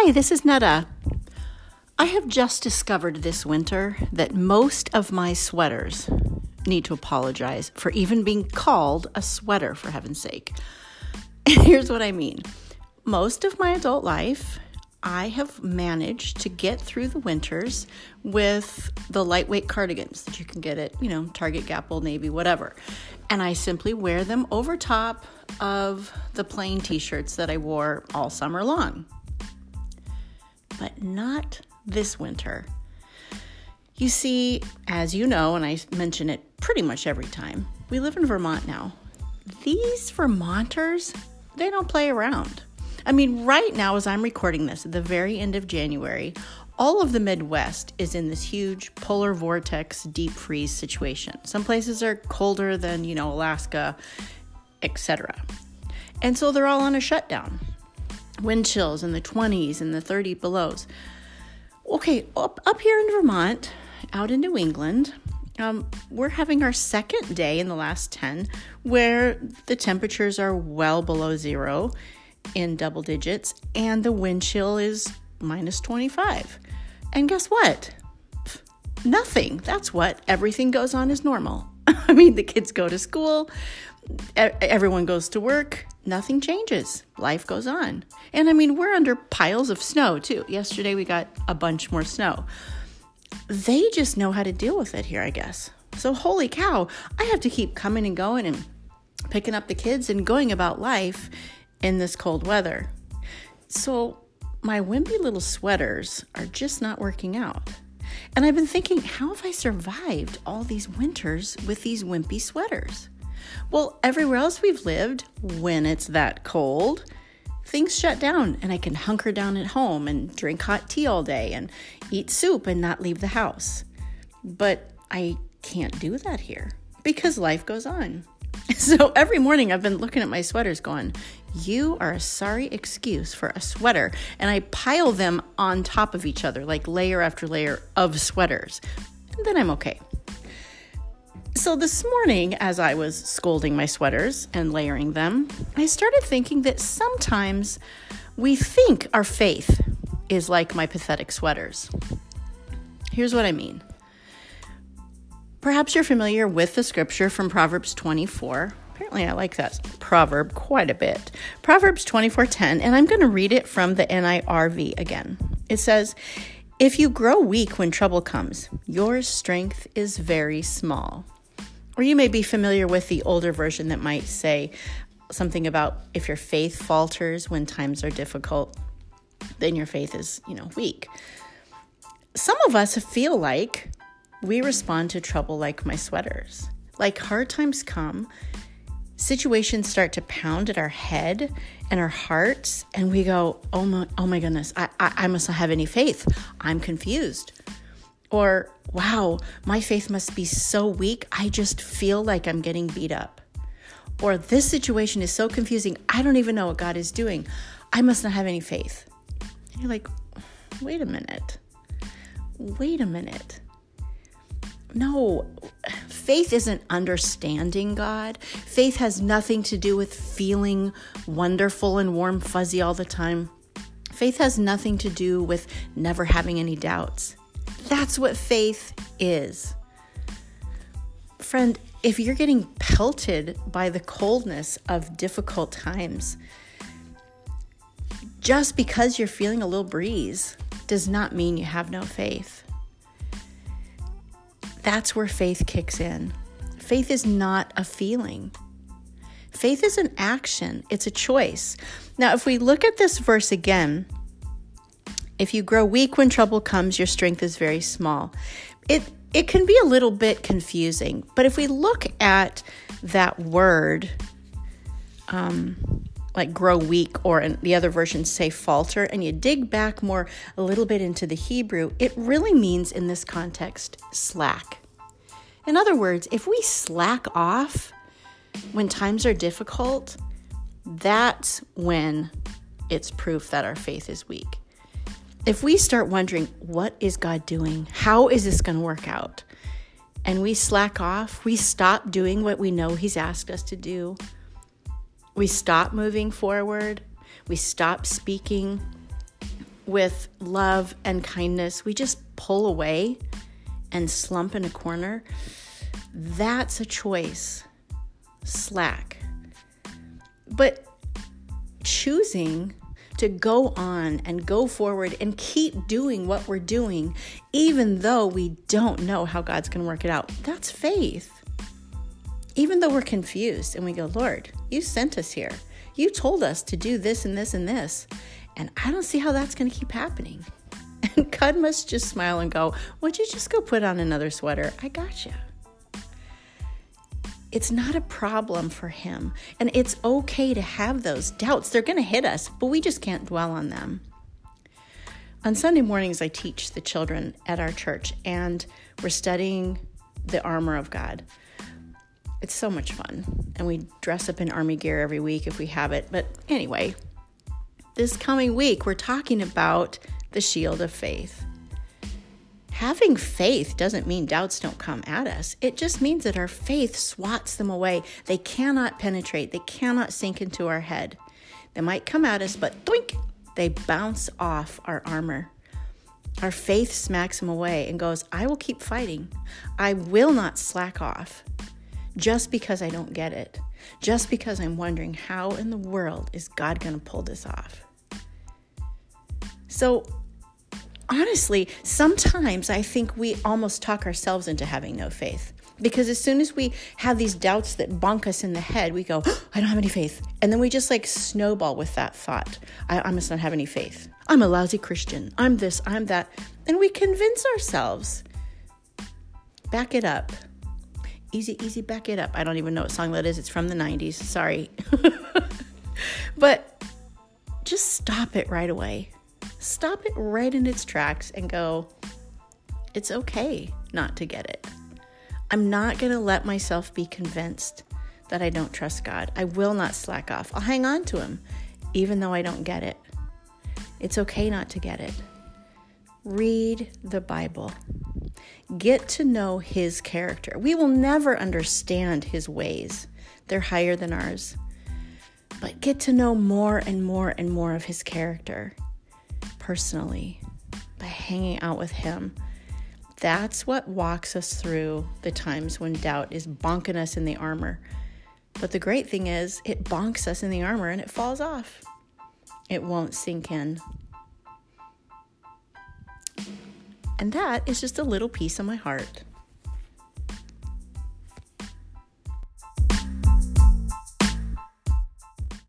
Hi, this is Netta. I have just discovered this winter that most of my sweaters need to apologize for even being called a sweater, for heaven's sake. Here's what I mean most of my adult life, I have managed to get through the winters with the lightweight cardigans that you can get at, you know, Target, Gap, Old Navy, whatever. And I simply wear them over top of the plain t shirts that I wore all summer long. But not this winter. You see, as you know, and I mention it pretty much every time, we live in Vermont now. These Vermonters, they don't play around. I mean, right now, as I'm recording this at the very end of January, all of the Midwest is in this huge polar vortex deep freeze situation. Some places are colder than, you know, Alaska, etc. And so they're all on a shutdown. Wind chills in the 20s and the 30 belows. Okay, up, up here in Vermont, out in New England, um, we're having our second day in the last 10 where the temperatures are well below zero in double digits and the wind chill is minus 25. And guess what? Nothing. That's what everything goes on as normal. I mean, the kids go to school, everyone goes to work, nothing changes. Life goes on. And I mean, we're under piles of snow too. Yesterday we got a bunch more snow. They just know how to deal with it here, I guess. So, holy cow, I have to keep coming and going and picking up the kids and going about life in this cold weather. So, my wimpy little sweaters are just not working out. And I've been thinking, how have I survived all these winters with these wimpy sweaters? Well, everywhere else we've lived, when it's that cold, things shut down and I can hunker down at home and drink hot tea all day and eat soup and not leave the house. But I can't do that here because life goes on. So every morning I've been looking at my sweaters going, You are a sorry excuse for a sweater. And I pile them on top of each other, like layer after layer of sweaters. And then I'm okay. So this morning, as I was scolding my sweaters and layering them, I started thinking that sometimes we think our faith is like my pathetic sweaters. Here's what I mean Perhaps you're familiar with the scripture from Proverbs 24. Apparently I like that proverb quite a bit. Proverbs 24:10, and I'm going to read it from the NIRV again. It says, "If you grow weak when trouble comes, your strength is very small." Or you may be familiar with the older version that might say something about if your faith falters when times are difficult, then your faith is, you know, weak. Some of us feel like we respond to trouble like my sweaters. Like hard times come, situations start to pound at our head and our hearts, and we go, "Oh my, oh my goodness, I, I, I must not have any faith. I'm confused." Or, "Wow, my faith must be so weak. I just feel like I'm getting beat up." Or, "This situation is so confusing. I don't even know what God is doing. I must not have any faith." And you're like, "Wait a minute. Wait a minute." No, faith isn't understanding God. Faith has nothing to do with feeling wonderful and warm, fuzzy all the time. Faith has nothing to do with never having any doubts. That's what faith is. Friend, if you're getting pelted by the coldness of difficult times, just because you're feeling a little breeze does not mean you have no faith. That's where faith kicks in. Faith is not a feeling. Faith is an action, it's a choice. Now, if we look at this verse again, if you grow weak when trouble comes, your strength is very small. It it can be a little bit confusing, but if we look at that word, um, like grow weak, or in the other versions say falter, and you dig back more a little bit into the Hebrew, it really means in this context slack. In other words, if we slack off when times are difficult, that's when it's proof that our faith is weak. If we start wondering, what is God doing? How is this going to work out? And we slack off, we stop doing what we know He's asked us to do we stop moving forward, we stop speaking, with love and kindness, we just pull away and slump in a corner, that's a choice. Slack. But choosing to go on and go forward and keep doing what we're doing, even though we don't know how God's going to work it out, that's faith. Even though we're confused and we go, Lord, you sent us here. You told us to do this and this and this. And I don't see how that's going to keep happening. And God must just smile and go, Would you just go put on another sweater? I got you. It's not a problem for him. And it's okay to have those doubts. They're going to hit us, but we just can't dwell on them. On Sunday mornings, I teach the children at our church, and we're studying the armor of God. It's so much fun. And we dress up in army gear every week if we have it. But anyway, this coming week, we're talking about the shield of faith. Having faith doesn't mean doubts don't come at us. It just means that our faith swats them away. They cannot penetrate, they cannot sink into our head. They might come at us, but doink, they bounce off our armor. Our faith smacks them away and goes, I will keep fighting. I will not slack off just because I don't get it, just because I'm wondering how in the world is God going to pull this off. So, honestly, sometimes I think we almost talk ourselves into having no faith. Because as soon as we have these doubts that bonk us in the head, we go, oh, I don't have any faith. And then we just like snowball with that thought. I, I must not have any faith. I'm a lousy Christian. I'm this, I'm that. And we convince ourselves. Back it up. Easy, easy, back it up. I don't even know what song that is. It's from the 90s. Sorry. but just stop it right away stop it right in its tracks and go, it's okay not to get it. I'm not going to let myself be convinced that I don't trust God. I will not slack off. I'll hang on to Him, even though I don't get it. It's okay not to get it. Read the Bible. Get to know His character. We will never understand His ways, they're higher than ours. But get to know more and more and more of His character personally by hanging out with Him. That's what walks us through the times when doubt is bonking us in the armor. But the great thing is, it bonks us in the armor and it falls off. It won't sink in. And that is just a little piece of my heart.